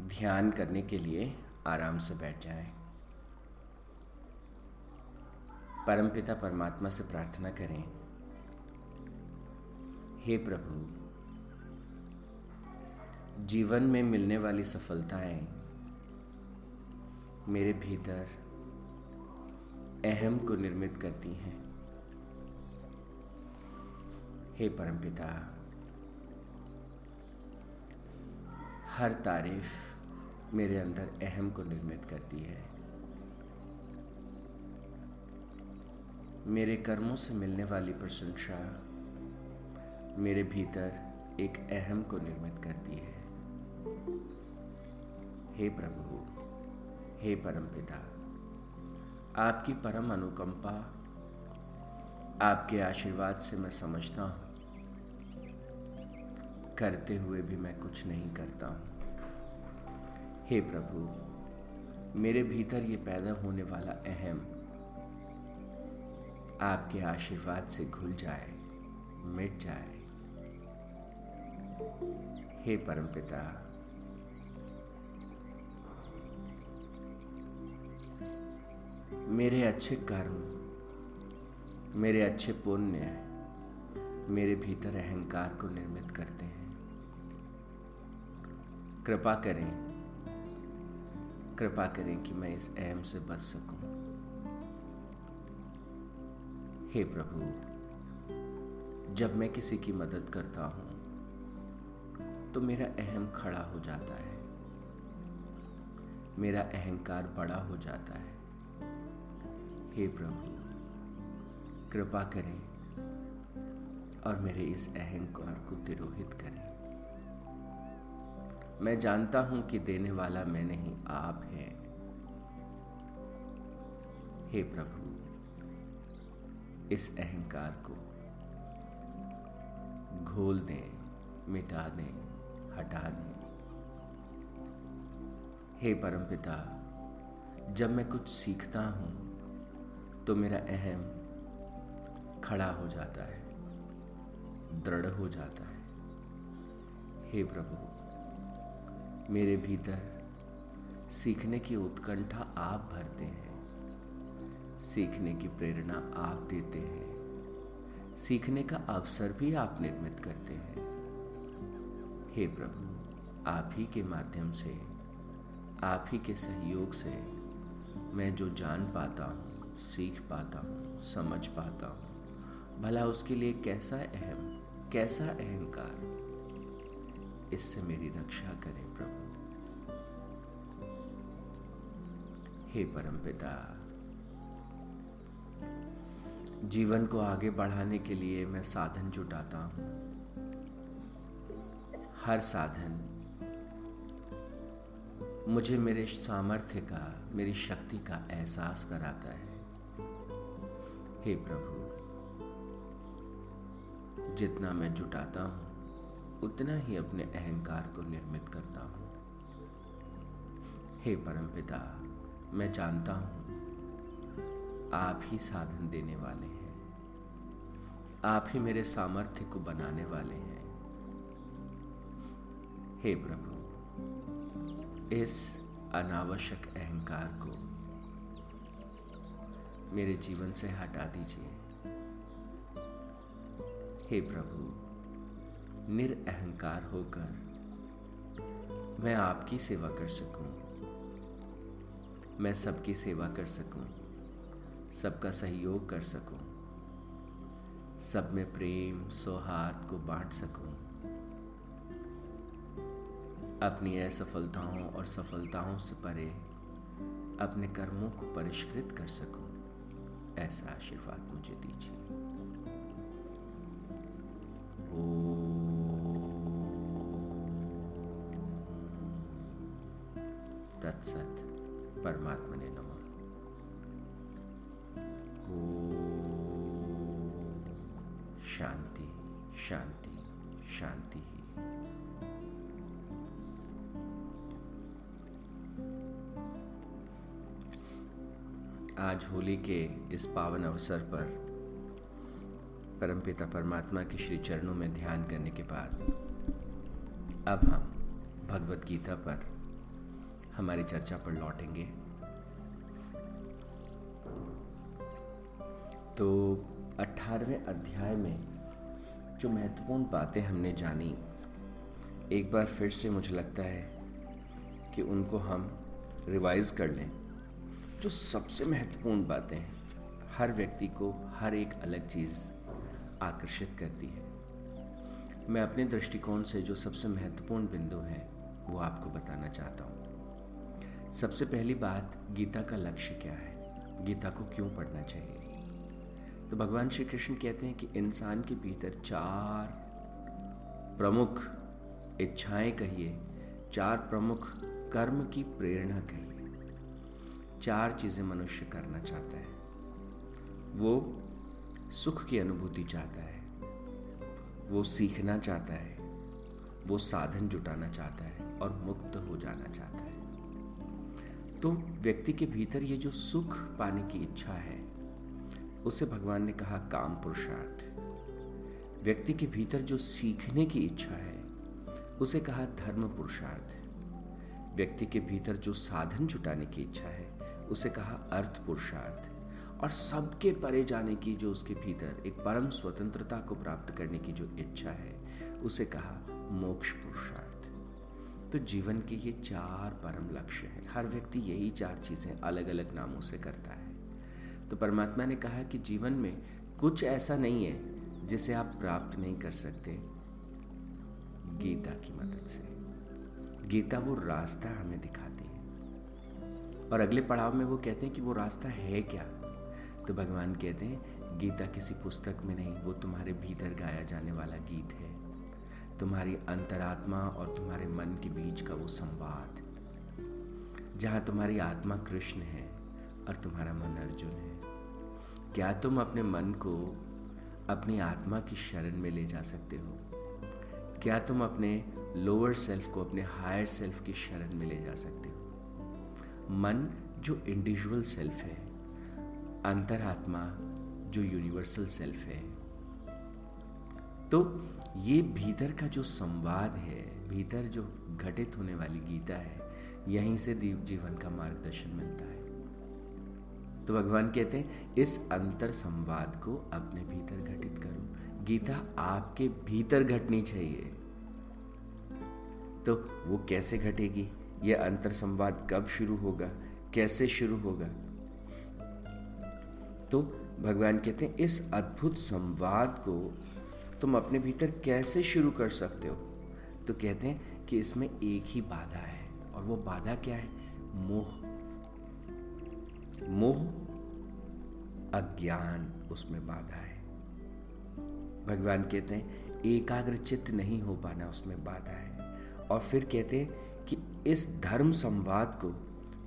ध्यान करने के लिए आराम से बैठ जाएँ। परमपिता परमात्मा से प्रार्थना करें हे प्रभु, जीवन में मिलने वाली सफलताएँ मेरे भीतर अहम को निर्मित करती हैं हे परमपिता हर तारीफ़ मेरे अंदर अहम को निर्मित करती है। मेरे कर्मों से मिलने वाली प्रशंसा मेरे भीतर एक अहम को निर्मित करती है। हे प्रभु, हे परमपिता आपकी परम अनुकंपा, आपके आशीर्वाद से मैं समझता हूँ। करते हुए भी मैं कुछ नहीं करता हूँ। हे प्रभु, मेरे भीतर ये पैदा होने वाला अहम आपके आशीर्वाद से घुल जाए, मिट जाए। हे परमपिता, मेरे अच्छे कर्म, मेरे अच्छे पुण्य मेरे भीतर अहंकार को निर्मित करते हैं। कृपा करें कृपा करें कि मैं इस अहम से बच सकूँ। हे प्रभु, जब मैं किसी की मदद करता हूँ तो मेरा अहम खड़ा हो जाता है। मेरा अहंकार बड़ा हो जाता है। हे प्रभु, कृपा करें और मेरे इस अहंकार को तिरोहित करें। मैं जानता हूँ कि देने वाला मैं नहीं, आप हैं। हे प्रभु, इस अहंकार को घोल दें, मिटा दें, हटा दें। हे परमपिता जब मैं कुछ सीखता हूँ तो मेरा अहम खड़ा हो जाता है, दृढ़ हो जाता है। हे प्रभु मेरे भीतर सीखने की उत्कंठा आप भरते हैं। सीखने की प्रेरणा आप देते हैं। सीखने का अवसर भी आप निर्मित करते हैं। हे प्रभु, आप ही के माध्यम से, आप ही के सहयोग से मैं जो जान पाता हूँ, सीख पाता हूँ, समझ पाता हूँ, भला उसके लिए कैसा अहम, कैसा अहंकार इससे मेरी रक्षा करें प्रभु। हे परम पिता, जीवन को आगे बढ़ाने के लिए मैं साधन जुटाता हूँ। हर साधन मुझे मेरे सामर्थ्य का, मेरी शक्ति का एहसास कराता है। हे प्रभु, जितना मैं जुटाता हूँ उतना ही अपने अहंकार को निर्मित करता हूँ। हे परमपिता मैं जानता हूँ, आप ही साधन देने वाले हैं। आप ही मेरे सामर्थ्य को बनाने वाले हैं। हे प्रभु, इस अनावश्यक अहंकार को मेरे जीवन से हटा दीजिए। हे प्रभु निरअहकार होकर मैं आपकी सेवा कर सकूँ। मैं सबकी सेवा कर सकूँ। सबका सहयोग कर सकूँ। सब में प्रेम, सौहार्द को बांट सकूँ। अपनी असफलताओं और सफलताओं से परे अपने कर्मों को परिष्कृत कर सकूँ। ऐसा आशीर्वाद मुझे दीजिए। तत्सत परमात्मा ने नमा शांति शांति शांति ही आज होली के इस पावन अवसर पर परमपिता परमात्मा के श्री चरणों में ध्यान करने के बाद अब हम भगवत गीता पर हमारी चर्चा पर लौटेंगे। तो अठारहवें अध्याय में जो महत्वपूर्ण बातें हमने जानी, एक बार फिर से मुझे लगता है कि उनको हम रिवाइज कर लें। जो सबसे महत्वपूर्ण बातें हैं, हर व्यक्ति को हर एक अलग चीज़ आकर्षित करती है। मैं अपने दृष्टिकोण से जो सबसे महत्वपूर्ण बिंदु है, वो आपको बताना चाहता हूँ। सबसे पहली बात, गीता का लक्ष्य क्या है? गीता को क्यों पढ़ना चाहिए? तो भगवान श्री कृष्ण कहते हैं कि इंसान के भीतर चार प्रमुख इच्छाएँ कहिए, चार प्रमुख कर्म की प्रेरणा कहिए। चार चीज़ें मनुष्य करना चाहता है। वो सुख की अनुभूति चाहता है। वो सीखना चाहता है। वो साधन जुटाना चाहता है और मुक्त हो जाना चाहता है। तो व्यक्ति के भीतर ये जो सुख पाने की इच्छा है, उसे भगवान ने कहा काम पुरुषार्थ। व्यक्ति के भीतर जो सीखने की इच्छा है, उसे कहा धर्म पुरुषार्थ। व्यक्ति के भीतर जो साधन जुटाने की इच्छा है, उसे कहा अर्थ पुरुषार्थ। और सबके परे जाने की जो उसके भीतर एक परम स्वतंत्रता को प्राप्त करने की जो इच्छा है, उसे कहा मोक्ष पुरुषार्थ। तो जीवन के ये चार परम लक्ष्य है। हर व्यक्ति यही चार चीज़ें अलग अलग नामों से करता है। तो परमात्मा ने कहा कि जीवन में कुछ ऐसा नहीं है जिसे आप प्राप्त नहीं कर सकते। गीता की मदद से। गीता वो रास्ता हमें दिखाती है। और अगले पड़ाव में वो कहते हैं कि वो रास्ता है क्या? तो भगवान कहते हैं, गीता किसी पुस्तक में नहीं, वो तुम्हारे भीतर गाया जाने वाला गीत है। तुम्हारी अंतरात्मा और तुम्हारे मन के बीच का वो संवाद। जहाँ तुम्हारी आत्मा कृष्ण है और तुम्हारा मन अर्जुन है। क्या तुम अपने मन को अपनी आत्मा की शरण में ले जा सकते हो? क्या तुम अपने लोअर सेल्फ को अपने हायर सेल्फ की शरण में ले जा सकते हो? मन जो इंडिविजुअल सेल्फ है, अंतरात्मा जो यूनिवर्सल सेल्फ है तो ये भीतर का जो संवाद है, भीतर जो घटित होने वाली गीता है, यहीं से दीव जीवन का मार्गदर्शन मिलता है। तो भगवान कहते हैं, इस अंतर संवाद को अपने भीतर घटित करो। गीता आपके भीतर घटनी चाहिए। तो वो कैसे घटेगी? यह अंतर संवाद कब शुरू होगा? कैसे शुरू होगा? तो भगवान कहते हैं, इस अद्भुत संवाद को तुम अपने भीतर कैसे शुरू कर सकते हो? तो कहते हैं कि इसमें एक ही बाधा है, और वो बाधा क्या है? मोह। मोह अज्ञान उसमें बाधा है। भगवान कहते हैं, एकाग्र चित्त नहीं हो पाना उसमें बाधा है। और फिर कहते हैं कि इस धर्म संवाद को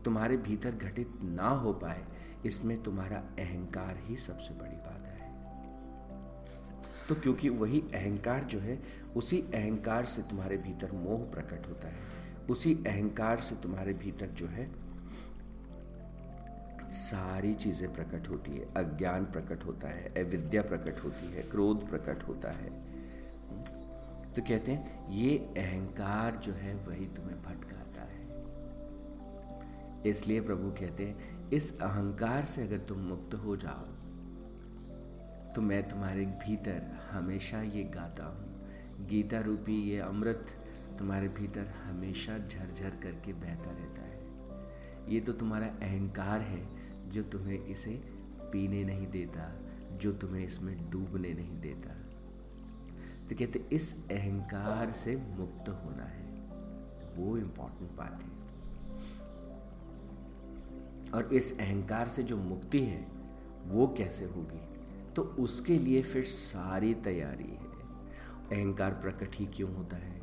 तुम्हारे भीतर घटित ना हो पाए, इसमें तुम्हारा अहंकार ही सबसे बड़ी तो क्योंकि वही अहंकार जो है, उसी अहंकार से तुम्हारे भीतर मोह प्रकट होता है। उसी अहंकार से तुम्हारे भीतर जो है, सारी चीज़ें प्रकट होती है। अज्ञान प्रकट होता है, अविद्या प्रकट होती है, क्रोध प्रकट होता है। तो कहते हैं, ये अहंकार जो है, वही तुम्हें भटकाता है। इसलिए प्रभु कहते हैं, इस अहंकार से अगर तुम मुक्त हो जाओ तो मैं तुम्हारे भीतर हमेशा ये गाता हूँ। गीता रूपी ये अमृत तुम्हारे भीतर हमेशा झरझर करके बहता रहता है। ये तो तुम्हारा अहंकार है जो तुम्हें इसे पीने नहीं देता, जो तुम्हें इसमें डूबने नहीं देता। तो कहते, इस अहंकार से मुक्त होना है। वो इंपॉर्टेंट बात है। और इस अहंकार से जो मुक्ति है, वो कैसे होगी? तो उसके लिए फिर सारी तैयारी है। अहंकार प्रकट ही क्यों होता है?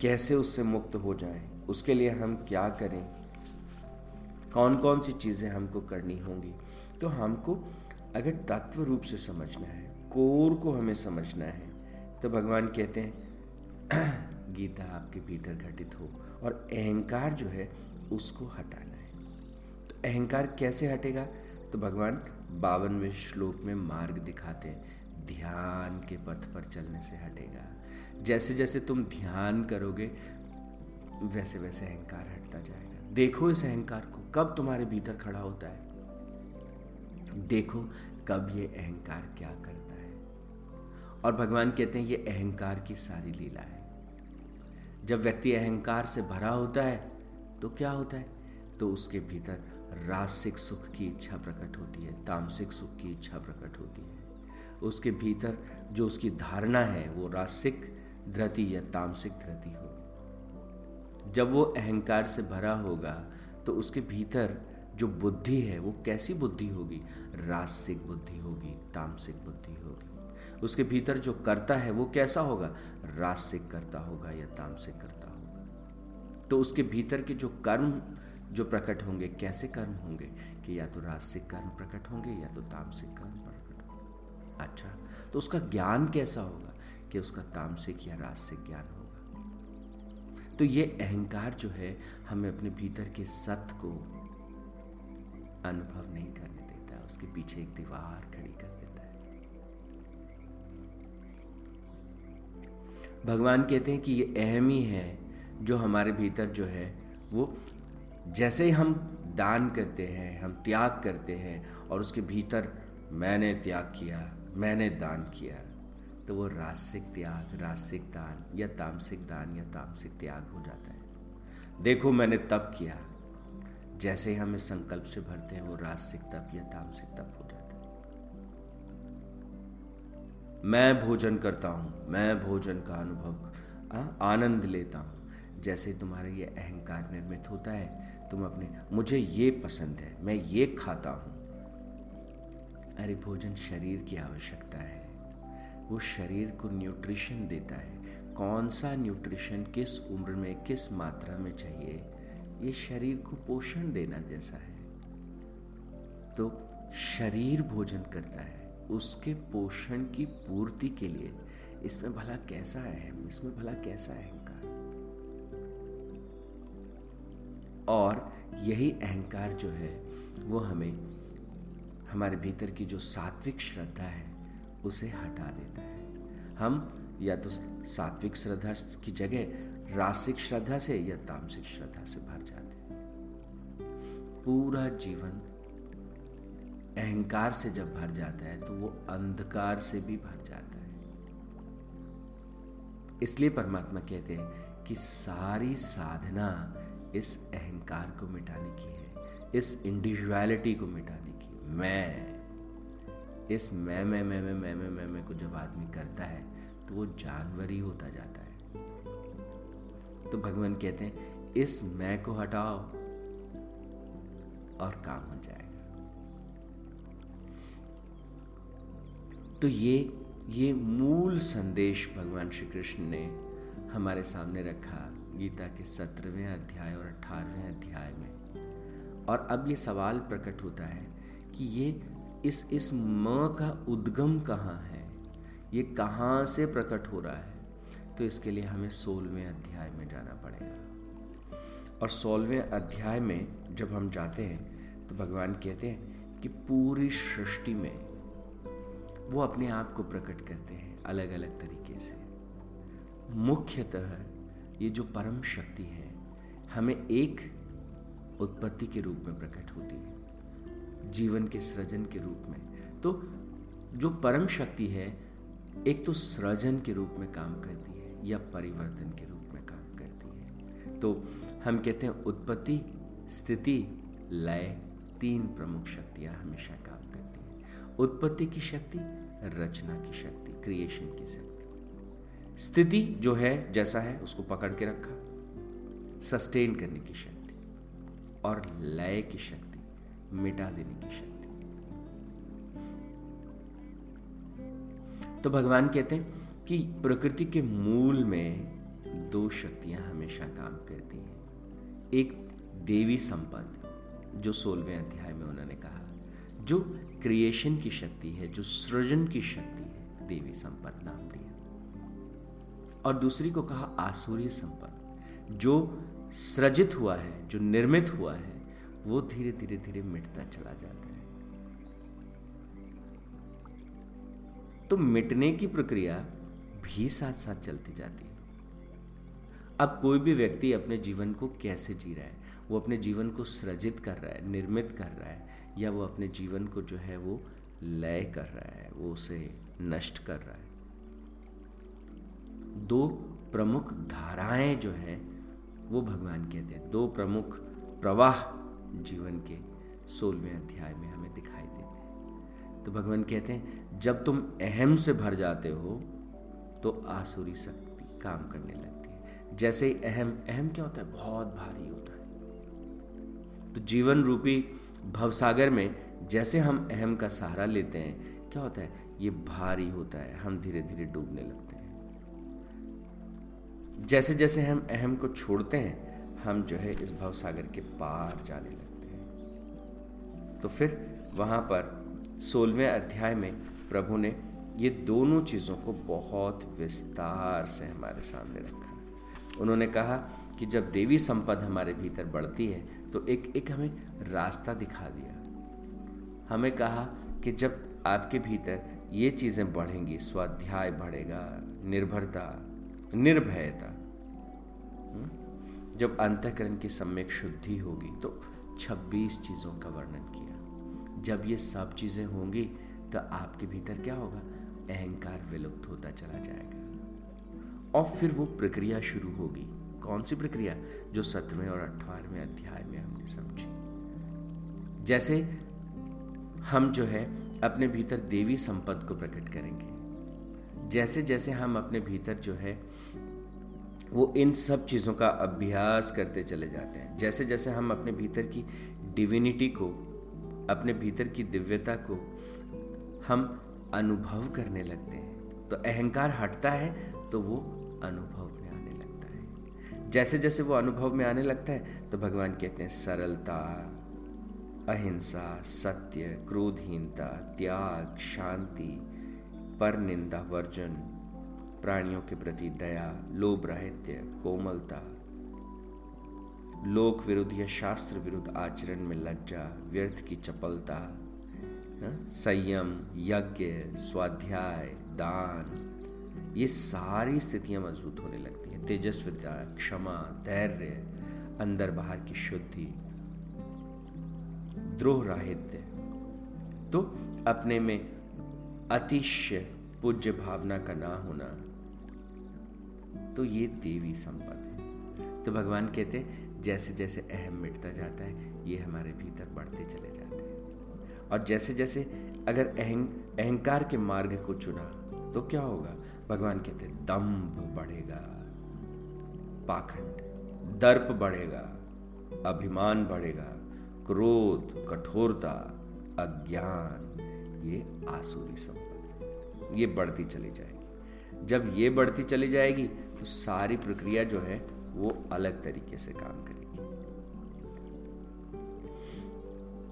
कैसे उससे मुक्त हो जाए? उसके लिए हम क्या करें? कौन कौन सी चीज़ें हमको करनी होंगी? तो हमको अगर तत्व रूप से समझना है, कोर को हमें समझना है तो भगवान कहते हैं, गीता आपके भीतर घटित हो और अहंकार जो है उसको हटाना है। तो अहंकार कैसे हटेगा? तो भगवान बावनवें श्लोक में मार्ग दिखाते हैं। ध्यान के पथ पर चलने से हटेगा। जैसे जैसे तुम ध्यान करोगे, वैसे वैसे अहंकार हटता जाएगा। देखो इस अहंकार को, कब तुम्हारे भीतर खड़ा होता है? देखो कब ये अहंकार क्या करता है। और भगवान कहते हैं, ये अहंकार की सारी लीला है। जब व्यक्ति अहंकार से भरा होता है तो क्या होता है? तो उसके भीतर रासिक सुख की इच्छा प्रकट होती है, तामसिक सुख की इच्छा प्रकट होती है। उसके भीतर जो उसकी धारणा है, वो रासिक धृति या तामसिक धृति होगी। जब वो अहंकार से भरा होगा तो उसके भीतर जो बुद्धि है, वो कैसी बुद्धि होगी? रासिक बुद्धि होगी, तामसिक बुद्धि होगी। उसके भीतर जो करता है, वो कैसा होगा? रासिक करता होगा या तामसिक करता होगा। तो उसके भीतर के जो कर्म जो प्रकट होंगे, कैसे कर्म होंगे कि या तो रासिक कर्म प्रकट होंगे या तो तामसिक कर्म प्रकट होंगे। अच्छा तो उसका ज्ञान कैसा होगा कि उसका तामसिक या रासिक ज्ञान होगा? तो ये अहंकार जो है, हमें अपने भीतर के सत्य को अनुभव नहीं करने देता, उसके पीछे एक दीवार खड़ी कर देता है। भगवान कहते हैं कि ये अहम ही है, जो हमारे भीतर जो है, वो जैसे ही हम दान करते हैं, हम त्याग करते हैं और उसके भीतर मैंने त्याग किया, मैंने दान किया तो वो रासिक त्याग, रासिक दान या तामसिक दान या तामसिक त्याग हो जाता है। देखो मैंने तप किया। जैसे हम इस संकल्प से भरते हैं, वो रासिक तप या तामसिक तप हो जाता है। मैं भोजन करता हूँ, मैं भोजन का अनुभव आनंद लेता हूँ। जैसे तुम्हारा ये अहंकार निर्मित होता है तुम अपने, मुझे ये पसंद है, मैं ये खाता हूँ। अरे, भोजन शरीर की आवश्यकता है। वो शरीर को न्यूट्रिशन देता है। कौन सा न्यूट्रिशन किस उम्र में, किस मात्रा में चाहिए, ये शरीर को पोषण देना जैसा है। तो शरीर भोजन करता है, उसके पोषण की पूर्ति के लिए। इसमें भला कैसा है? इसमें भला कैसा अहंकार और यही अहंकार जो है, वो हमें, हमारे भीतर की जो सात्विक श्रद्धा है, उसे हटा देता है। हम या तो सात्विक श्रद्धा की जगह रासिक श्रद्धा से या तामसिक श्रद्धा से भर जाते हैं। पूरा जीवन अहंकार से जब भर जाता है तो वो अंधकार से भी भर जाता है। इसलिए परमात्मा कहते हैं कि सारी साधना इस अहंकार को मिटाने की है, इस इंडिविजुअलिटी को मिटाने की मैं, इस मैं मैं मैं मैं मैं मैं मैं मैं को जब आदमी करता है तो वो जानवर ही होता जाता है। तो भगवान कहते हैं, इस मैं को हटाओ और काम हो जाएगा। तो ये ये मूल संदेश भगवान श्री कृष्ण ने हमारे सामने रखा। गीता के सत्रहवें अध्याय और अठारहवें अध्याय में। और अब ये सवाल प्रकट होता है कि ये इस इस म का उद्गम कहाँ है? ये कहाँ से प्रकट हो रहा है? तो इसके लिए हमें सोलहवें अध्याय में जाना पड़ेगा। और सोलहवें अध्याय में जब हम जाते हैं तो भगवान कहते हैं कि पूरी सृष्टि में वो अपने आप को प्रकट करते हैं अलग अलग तरीके से। मुख्यतः ये जो परम शक्ति है, हमें एक उत्पत्ति के रूप में प्रकट होती है, जीवन के सृजन के रूप में। तो जो परम शक्ति है, एक तो सृजन के रूप में काम करती है, या परिवर्तन के रूप में काम करती है। तो हम कहते हैं उत्पत्ति, स्थिति, लय, तीन प्रमुख शक्तियाँ हमेशा काम करती हैं। उत्पत्ति की शक्ति, रचना की शक्ति क्रिएशन की शक्ति। स्थिति जो है, जैसा है, उसको पकड़ के रखा। सस्टेन करने की शक्ति और लय की शक्ति, मिटा देने की शक्ति। तो भगवान कहते हैं कि प्रकृति के मूल में दो शक्तियाँ हमेशा काम करती हैं। एक देवी संपद, जो सोलहवें अध्याय में उन्होंने कहा, जो क्रिएशन की शक्ति है, जो सृजन की शक्ति है, देवी संपद नाम दिया। और दूसरी को कहा आसुरी संपद जो सृजित हुआ है, जो निर्मित हुआ है, वो धीरे धीरे धीरे मिटता चला जाता है। तो मिटने की प्रक्रिया भी साथ साथ चलती जाती है। अब कोई भी व्यक्ति अपने जीवन को कैसे जी रहा है, वो अपने जीवन को सृजित कर रहा है, निर्मित कर रहा है, या वो अपने जीवन को जो है वो लय कर रहा है, वो उसे नष्ट कर रहा है। दो प्रमुख धाराएँ जो हैं, वो भगवान कहते हैं दो प्रमुख प्रवाह जीवन के सोलहवें अध्याय में हमें दिखाई देते हैं। तो भगवान कहते हैं, जब तुम अहम से भर जाते हो तो आसुरी शक्ति काम करने लगती है। जैसे ही अहम अहम क्या होता है? बहुत भारी होता है। तो जीवन रूपी भवसागर में जैसे हम अहम का सहारा लेते हैं, क्या होता है? ये भारी होता है, हम धीरे धीरे डूबने लगते हैं। जैसे जैसे हम अहम को छोड़ते हैं, हम जो है इस भाव सागर के पार जाने लगते हैं। तो फिर वहाँ पर सोलहवें अध्याय में प्रभु ने ये दोनों चीज़ों को बहुत विस्तार से हमारे सामने रखा। उन्होंने कहा कि जब देवी संपद हमारे भीतर बढ़ती है तो एक एक हमें रास्ता दिखा दिया। हमें कहा कि जब आपके भीतर ये चीज़ें बढ़ेंगी, स्वाध्याय बढ़ेगा, निर्भरता निर्भयता। हम्म? जब अंतकरण की सम्यक शुद्धि होगी तो 26 चीज़ों का वर्णन किया। जब ये सब चीज़ें होंगी तो आपके भीतर क्या होगा? अहंकार विलुप्त होता चला जाएगा। और फिर वो प्रक्रिया शुरू होगी। कौन सी प्रक्रिया? जो सत्रहवें और अठारहवें अध्याय में हमने समझी। जैसे हम जो है, अपने भीतर देवी संपद को प्रकट करेंगे। जैसे जैसे हम अपने भीतर जो है, वो इन सब चीज़ों का अभ्यास करते चले जाते हैं। जैसे जैसे हम अपने भीतर की डिविनिटी को, अपने भीतर की दिव्यता को हम अनुभव करने लगते हैं तो अहंकार हटता है तो वो अनुभव में आने लगता है। जैसे जैसे वो अनुभव में आने लगता है तो भगवान कहते हैं, सरलता, अहिंसा, सत्य, क्रोधहीनता, त्याग, शांति पर निंदा वर्जन प्राणियों के प्रति दया लोभ राहित्य कोमलता। लोक विरुद्ध या शास्त्र विरुद्ध आचरण में लज्जा व्यर्थ की चपलता हाँ, संयम यज्ञ स्वाध्याय दान ये सारी स्थितियाँ मज़बूत होने लगती हैं। तेजस्विता क्षमा धैर्य अंदर बाहर की शुद्धि द्रोह राहित्य। तो अपने में अतिशय पूज्य भावना का ना होना तो ये देवी संपद है। तो भगवान कहते जैसे जैसे अहम मिटता जाता है, ये हमारे भीतर बढ़ते चले जाते हैं। और जैसे जैसे अगर अहं, अहंकार के मार्ग को चुना तो क्या होगा? भगवान कहते दम्भ बढ़ेगा, पाखंड, दर्प बढ़ेगा, अभिमान बढ़ेगा, क्रोध, कठोरता, अज्ञान ये आसुरी संपत्ति। ये बढ़ती चली जाएगी। जब ये बढ़ती चली जाएगी तो सारी प्रक्रिया जो है, वो अलग तरीके से काम करेगी।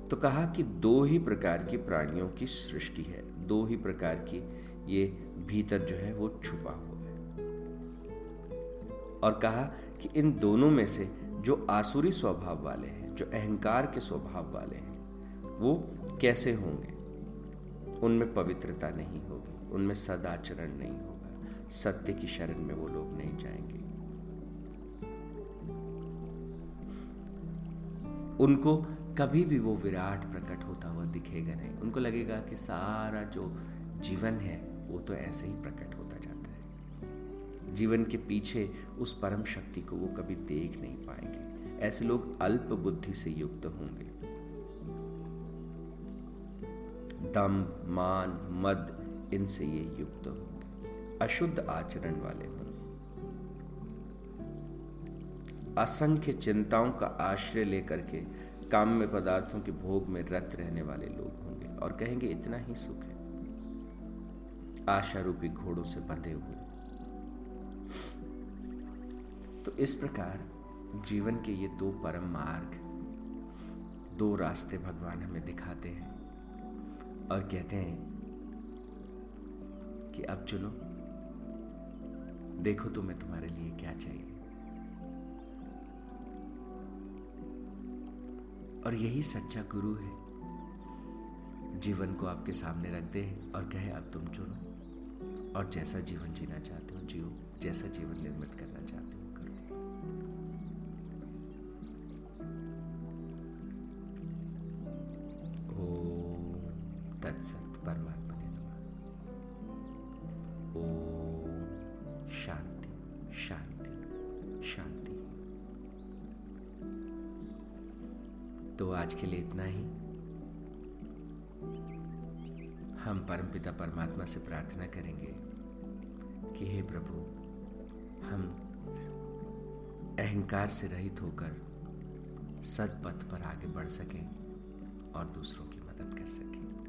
तो कहा कि दो ही प्रकार की प्राणियों की सृष्टि है। दो ही प्रकार की ये भीतर जो है, वो छुपा हुआ है। और कहा कि इन दोनों में से जो आसुरी स्वभाव वाले हैं, जो अहंकार के स्वभाव वाले हैं, वो कैसे होंगे? उनमें पवित्रता नहीं होगी, उनमें सदाचरण नहीं होगा। सत्य की शरण में वो लोग नहीं जाएँगे। उनको कभी भी वो विराट प्रकट होता हुआ दिखेगा नहीं। उनको लगेगा कि सारा जो जीवन है, वो तो ऐसे ही प्रकट होता जाता है। जीवन के पीछे उस परम शक्ति को वो कभी देख नहीं पाएँगे। ऐसे लोग अल्प बुद्धि से युक्त होंगे। दम्भ मान, मद, इनसे ये युक्त होंगे अशुद्ध आचरण वाले होंगे असंख्य चिंताओं का आश्रय लेकर के काम में पदार्थों के भोग में रत रहने वाले लोग होंगे, और कहेंगे, इतना ही सुख है। आशा रूपी घोड़ों से बंधे हुए। तो इस प्रकार जीवन के ये दो परम मार्ग, दो रास्ते भगवान हमें दिखाते हैं। और कहते हैं कि अब चलो देखो तुम्हें तुम्हारे लिए क्या चाहिए। और यही सच्चा गुरु है। जीवन को आपके सामने रख दे और कहे, अब तुम चुनो। और जैसा जीवन जीना चाहते हो, जियो। जैसा जीवन निर्मित करना चाहते हो। तो आज के लिए इतना ही। हम परमपिता परमात्मा से प्रार्थना करेंगे कि हे प्रभु, हम अहंकार से रहित होकर सदपथ पर आगे बढ़ सकें और दूसरों की मदद कर सकें।